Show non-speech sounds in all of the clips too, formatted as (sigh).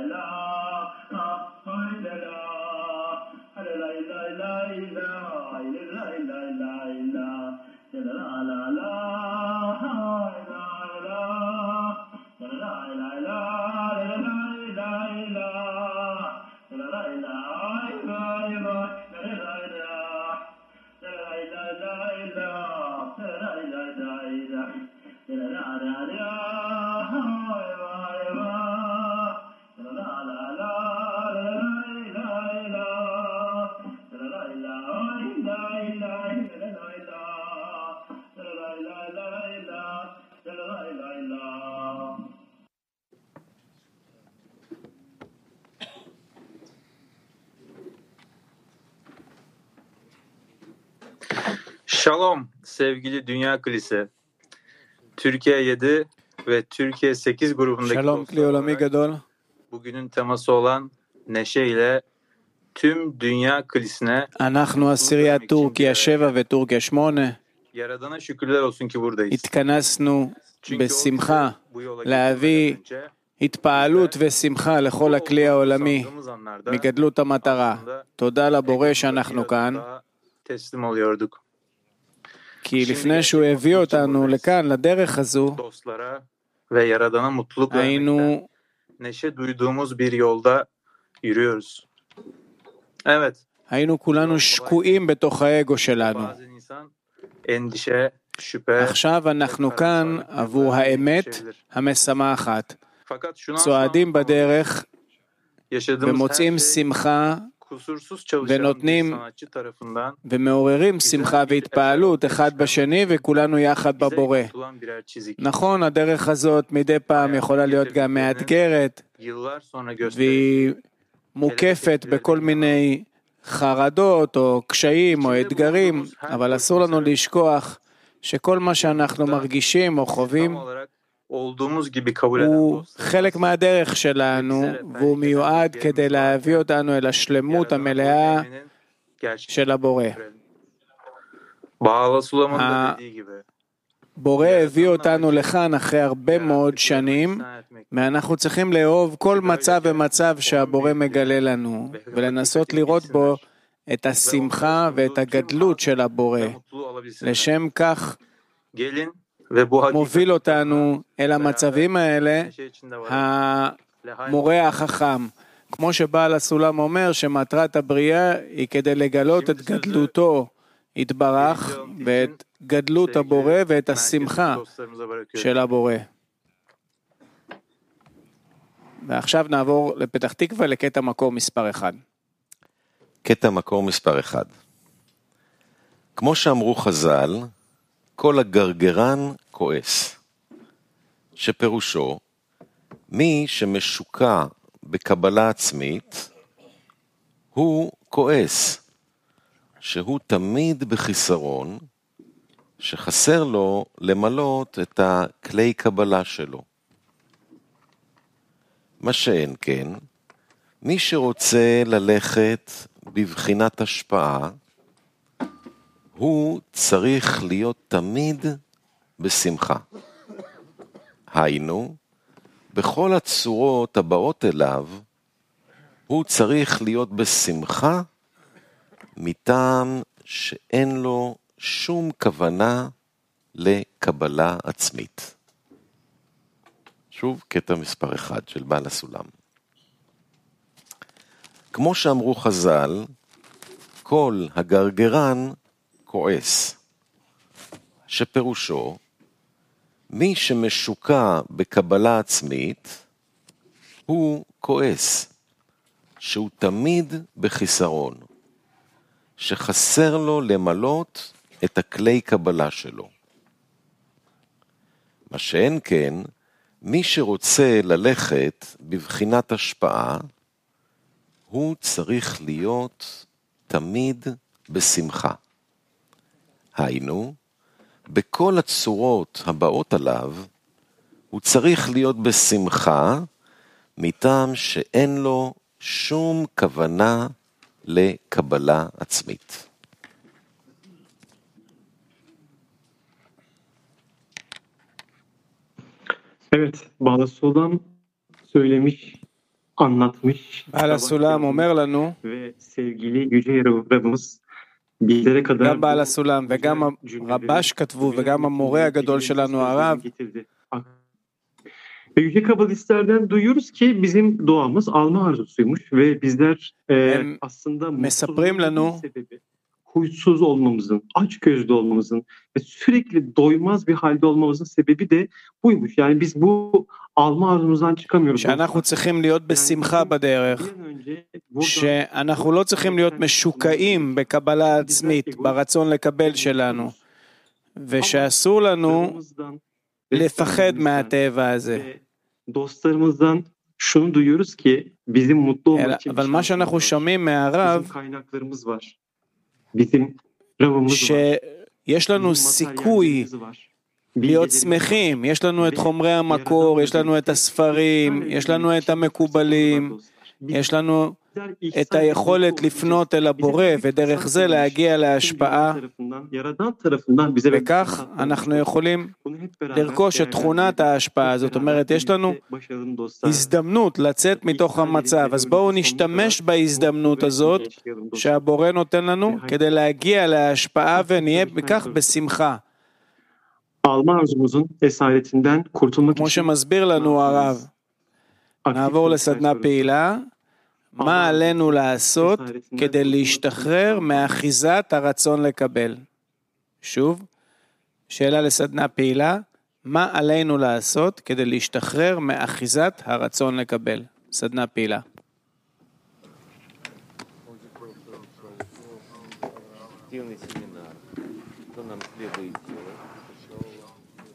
la Şalom sevgili Dünya Kilise. Türkiye 7 ve Türkiye 8 grubundaki שלום כלי עולמי גדול, bugünün teması olan neşe ile tüm Dünya Kilisine אנחנו עשיריית טורקיה 7 וטורקיה 8, Yaradana şükürler olsun ki buradayız. התכנסנו Çünkü o בשמחה bizi bu yola להביא getirmeden önce התפעלות ושמחה לכל הכלי העולמי sandığımız anlarda מגדלות המטרה. תודה לבורא שאנחנו כאן, Yaradana teslim oluyorduk. כי לפני שהוא הביא אותנו לכאן, לדרך הזו, Dostlara ve Yaradan'a mutluluk vermekten, היינו neşe duyduğumuz bir yolda yürüyoruz. Evet, היינו כולנו שקועים בתוך האגו שלנו. bazen insan endişe, şüphe, עכשיו אנחנו כאן עבור האמת המשמחת. fakat şunu צועדים asla בדרך yaşadığımız ומוצאים her şey שמחה kusursuz çalışan ונותנים- sanatçı tarafından ומעוררים שמחה והתפעלות אחד בשני וכולנו יחד בבורא. נכון, הדרך הזאת מדי פעם יכולה להיות גם מאתגרת. והיא מוקפת בכל מיני חרדות או קשיים או אתגרים, אבל אסור לנו לשכוח שכל מה שאנחנו מרגישים או חווים olduğumuz gibi kabul eden הוא. חלק מהדרך שלנו, והוא מיועד כדי להביא אותנו אל השלמות המלאה של הבורא. Bağla Sulaman'ın da Ha- dediği gibi. בורא הביא אותנו לכאן אחרי הרבה מאוד שנים, ואנחנו צריכים לאהוב כל מצב ומצב שהבורא מגלה לנו, ולנסות לראות בו את השמחה ואת הגדלות של הבורא. לשם כך מוביל אותנו אל המצבים האלה. המורה החכם. כמו שבעל הסולם אומר שמטרת הבריאה היא כדי לגלות את גדלותו יתברך ואת גדלות הבורא ואת השמחה bırakıyorum. של הבורא. ועכשיו נעבור לפתח תקווה לקטע מקור מספר 1. קטע מקור מספר 1. כמו שאמרו חז"ל, כל הגרגרן כועס, שפירושו, מי שמשוקע בקבלה עצמית, הוא כועס, שהוא תמיד בחיסרון, שחסר לו למלות את הכלי קבלה שלו. מה שאין כן, מי שרוצה ללכת בבחינת השפעה, הוא צריך להיות תמיד בשמחה. היינו, בכל הצורות הבאות אליו, הוא צריך להיות בשמחה מטעם שאין לו שום כוונה לקבלה עצמית. שוב, קטע מספר אחד של בעל הסולם. כמו שאמרו חז"ל, כל הגרגרן כועס, שפירושו, מי שמשוקע בקבלה עצמית, הוא כועס, שהוא תמיד בחיסרון, שחסר לו למלות את הכלי קבלה שלו. מה שאין כן, מי שרוצה ללכת בבחינת השפעה, הוא צריך להיות תמיד בשמחה. היינו, בכל הצורות הבאות עליו, הוא צריך להיות בשמחה, מטעם שאין לו שום כוונה לקבלה עצמית. Evet, Bağla Sulam söylemiş, anlatmış. בעל הסולם אומר לנו, Ve sevgili Yüce Rabbimiz. גם בעל הסולם וגם הרבש כתבו וגם המורה הגדול שלנו הרב, getirdi. Ve Yüce Kabalistlerden duyuyoruz ki bizim doğamız alma arzusuymuş ve bizler e, Hem aslında מספרים לנו sebebi huysuz olmamızın, aç gözlü olmamızın ve sürekli doymaz bir halde olmamızın sebebi de buymuş. Yani biz bu alma arzumuzdan çıkamıyoruz. שאנחנו צריכים להיות בשמחה בדרך, Bir an önce buradan שאנחנו לא צריכים להיות משוקעים בקבלה עצמית, ברצון לקבל שלנו, ושאסור לנו dostlarımızdan, לפחד dostlarımızdan מהטבע הזה. ve dostlarımızdan şunu duyuyoruz ki bizim mutlu olmak אלא- için bir אבל מה şansımız שאנחנו var. שומעים מהרב, שיש לנו סיכוי. להיות שמחים, יש לנו את חומרי המקור, יש לנו את הספרים, יש לנו את המקובלים, יש לנו את היכולת לפנות אל הבורא ודרך זה להגיע להשפעה, וכך אנחנו יכולים לרכוש את תכונת ההשפעה, זאת אומרת, יש לנו הזדמנות לצאת מתוך המצב, אז בואו נשתמש בהזדמנות הזאת שהבורא נותן לנו כדי להגיע להשפעה ונהיה בכך בשמחה. כמו שמסביר לנו הרב, נעבור לסדנה פעילה, מה עלינו לעשות כדי להשתחרר מאחיזת הרצון לקבל. שוב, שאלה לסדנה פעילה, מה עלינו לעשות כדי להשתחרר מאחיזת הרצון לקבל? סדנה פעילה.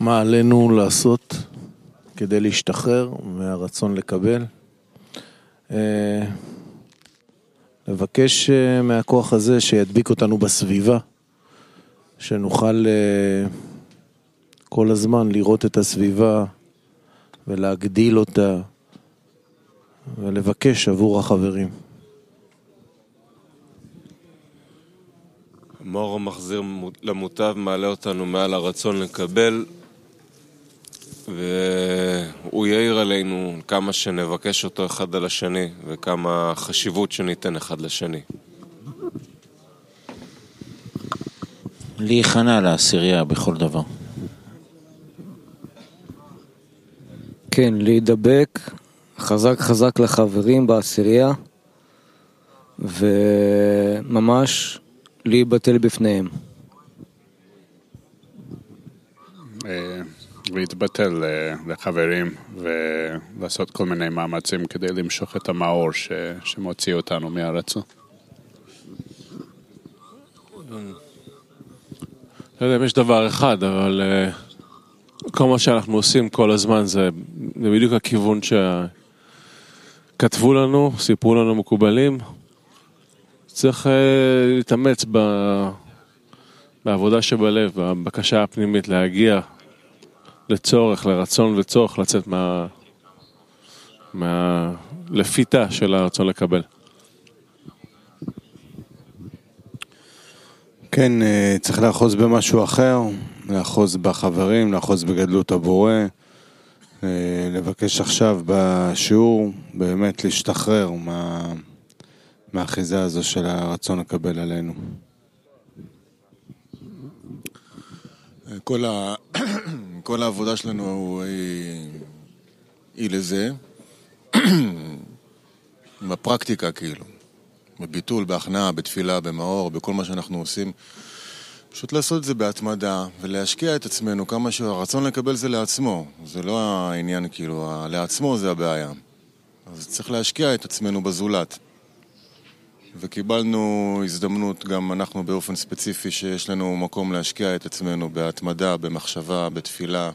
מה עלינו לעשות כדי להשתחרר מהרצון לקבל? אה, לבקש אה, מהכוח הזה שידביק אותנו בסביבה, שנוכל אה, כל הזמן לראות את הסביבה ולהגדיל אותה ולבקש עבור החברים. המאור המחזיר למוטב מעלה אותנו מעל הרצון לקבל והוא יאיר עלינו כמה שנבקש אותו אחד על השני וכמה חשיבות שניתן אחד לשני. להיכנע לעשירייה בכל דבר. כן, להידבק חזק חזק לחברים בעשירייה וממש להיבטל בפניהם. להתבטל אה, לחברים ולעשות כל מיני מאמצים כדי למשוך את המאור ש... שמוציא אותנו מהרצון. לא יודע אם יש דבר אחד, אבל אה, כל מה שאנחנו עושים כל הזמן זה, זה בדיוק הכיוון שכתבו לנו, סיפרו לנו מקובלים. צריך אה, להתאמץ ב... בעבודה שבלב, בבקשה הפנימית להגיע לצורך, לרצון וצורך לצאת מה... מה... לפיתה של הרצון לקבל. כן, אה, צריך לאחוז במשהו אחר, לאחוז בחברים, לאחוז בגדלות הבורא, אה, לבקש עכשיו בשיעור באמת להשתחרר מה... מהאחיזה הזו של הרצון לקבל עלינו. כל, ה... (clears throat) כל העבודה שלנו היא, היא לזה, (clears throat) בפרקטיקה כאילו, בביטול, בהכנעה, בתפילה, במאור, בכל מה שאנחנו עושים. פשוט לעשות את זה בהתמדה ולהשקיע את עצמנו כמה שהרצון לקבל זה לעצמו, זה לא העניין כאילו, לעצמו זה הבעיה. אז צריך להשקיע את עצמנו בזולת. וקיבלנו הזדמנות גם אנחנו באופן ספציפי שיש לנו מקום להשקיע את עצמנו בהתמדה, במחשבה, בתפילה,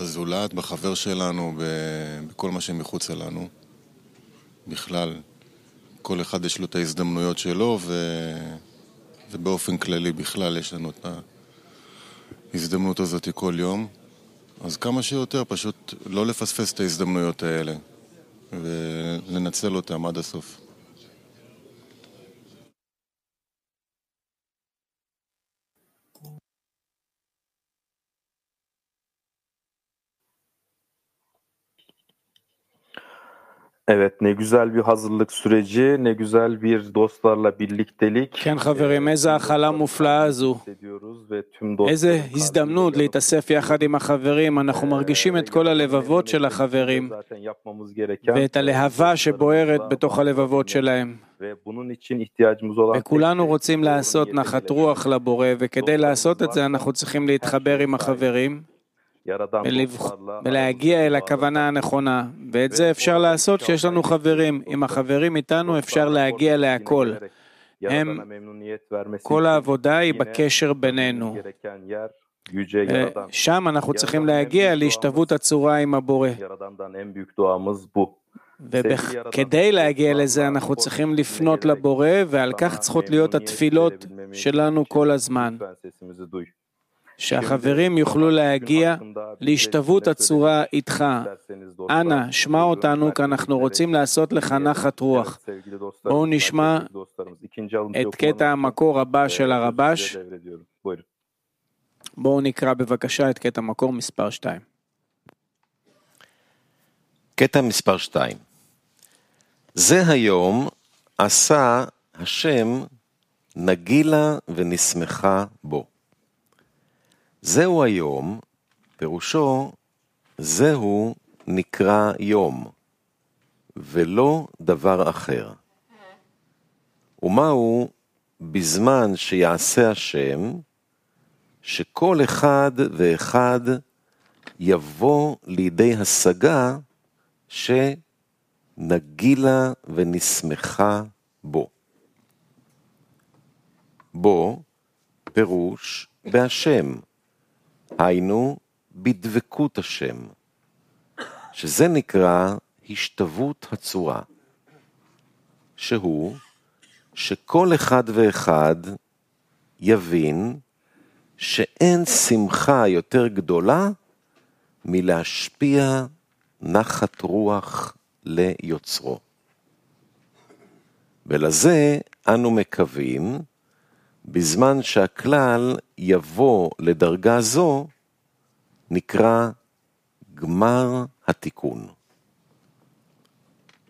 בזולת, בחבר שלנו, בכל מה שמחוץ אלינו. בכלל, כל אחד יש לו את ההזדמנויות שלו, ו... ובאופן כללי בכלל יש לנו את ההזדמנות הזאת כל יום. אז כמה שיותר פשוט לא לפספס את ההזדמנויות האלה ולנצל אותם עד הסוף. Evet ne güzel bir hazırlık süreci, ne güzel bir dostlarla birliktelik. כן חברים, איזה הכלה מופלאה זו. איזה הזדמנות להתאסף יחד עם החברים. אנחנו מרגישים את כל הלבבות של החברים ואת הלהבה שבוערת בתוך הלבבות שלהם. וכולנו רוצים לעשות נחת רוח לבורא, וכדי לעשות את זה אנחנו צריכים להתחבר עם החברים. ולהגיע אל הכוונה הנכונה, ואת זה אפשר לעשות כשיש לנו חברים. עם החברים איתנו אפשר להגיע להכל. הם, כל העבודה היא בקשר בינינו. שם אנחנו צריכים להגיע להשתוות הצורה עם הבורא. וכדי להגיע לזה אנחנו צריכים לפנות לבורא, ועל כך צריכות להיות התפילות שלנו כל הזמן. שהחברים יוכלו להגיע להשתוות הצורה איתך. אנא, שמע אותנו, כי אנחנו רוצים לעשות לך נחת רוח. בואו נשמע את קטע המקור הבא של הרבש. בואו נקרא בבקשה את קטע מקור מספר 2. קטע מספר 2 זה היום עשה השם נגילה ונשמחה בו. זהו היום, פירושו, זהו נקרא יום, ולא דבר אחר. ומהו בזמן שיעשה השם, שכל אחד ואחד יבוא לידי השגה שנגילה ונשמחה בו. בו פירוש בהשם. היינו בדבקות השם, שזה נקרא השתוות הצורה, שהוא שכל אחד ואחד יבין שאין שמחה יותר גדולה מלהשפיע נחת רוח ליוצרו. ולזה אנו מקווים בזמן שהכלל יבוא לדרגה זו, נקרא גמר התיקון.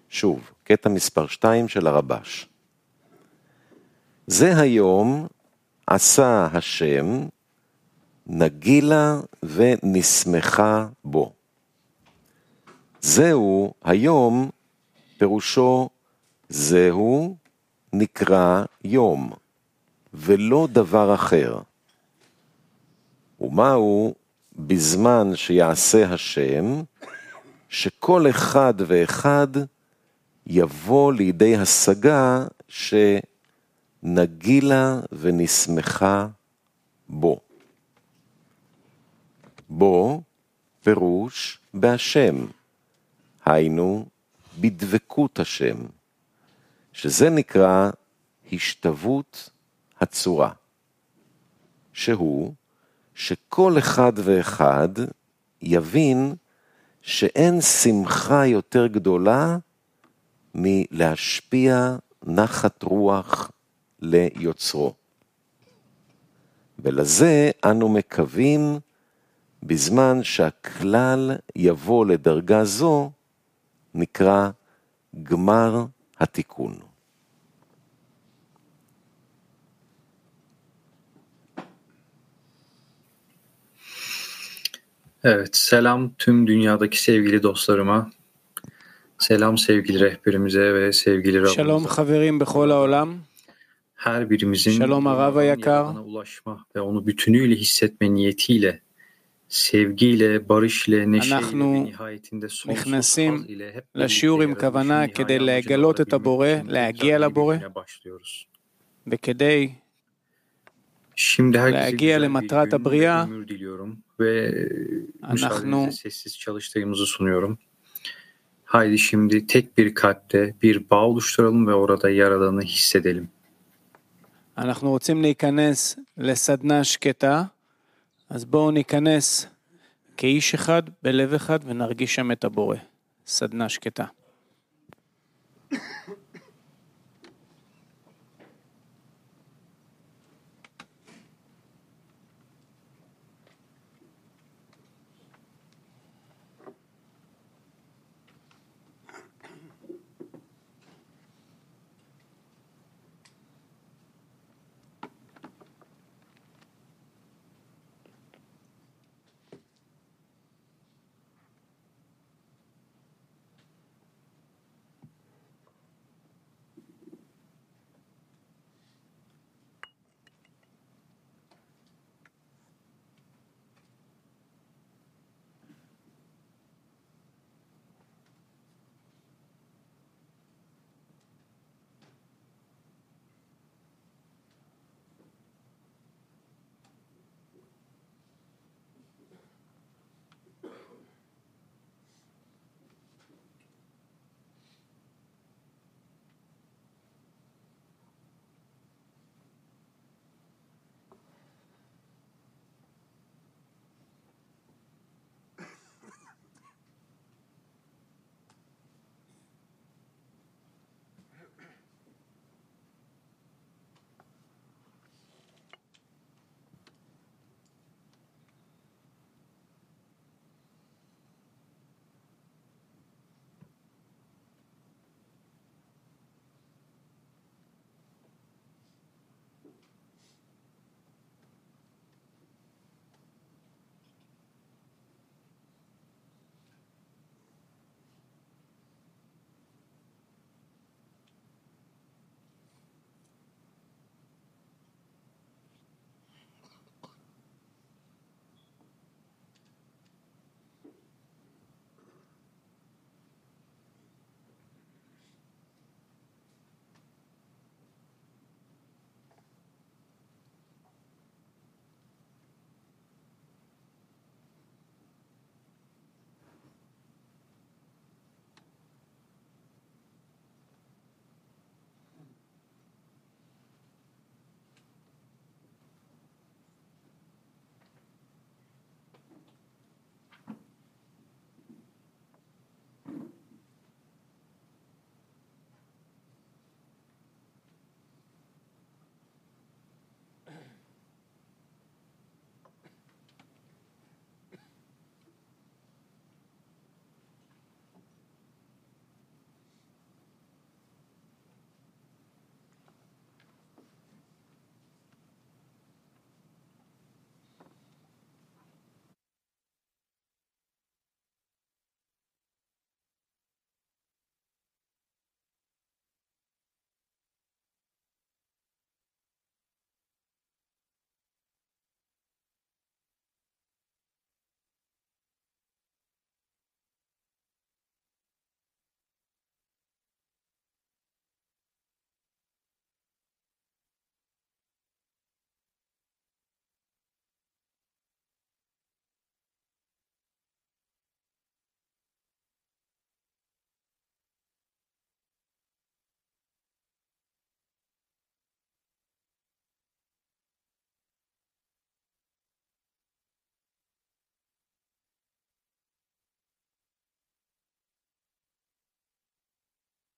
שוב, קטע מספר 2 של הרבש. זה היום עשה השם נגילה ונשמחה בו. זהו היום, פירושו זהו נקרא יום. ולא דבר אחר. ומהו בזמן שיעשה השם, שכל אחד ואחד יבוא לידי השגה שנגילה ונשמחה בו. בו פירוש בהשם, היינו בדבקות השם, שזה נקרא השתוות הצורה, שהוא שכל אחד ואחד יבין שאין שמחה יותר גדולה מלהשפיע נחת רוח ליוצרו. ולזה אנו מקווים בזמן שהכלל יבוא לדרגה זו, נקרא גמר התיקון. Evet, selam tüm dünyadaki sevgili dostlarıma. Selam sevgili rehberimize ve sevgili Rabbimize. שלום חברים בכל העולם. Her birimizin שלום הרב היקר. ulaşma ve onu bütünüyle hissetme niyetiyle sevgiyle, barış ile, neşeyle ve אנחנו nihayetinde sonsuz נכנסים haz ile hep לשיעור birlikte עם כוונה yaratılışın כדי nihai amacına לגלות את varabilmek הבורא, için bu להגיע güzel לבורא, güne başlıyoruz. וכדי Şimdi herkese להגיע güzel bir למטרת gün ve הבריאה, ömür diliyorum ve אנחנו müsaadenizle sessiz çalıştığımızı sunuyorum. Haydi şimdi tek bir kalpte bir bağ oluşturalım ve orada Yaradan'ı hissedelim. אנחנו רוצים להיכנס לסדנה שקטה, אז בואו ניכנס כאיש אחד, בלב אחד, ונרגיש שם את הבורא. סדנה שקטה.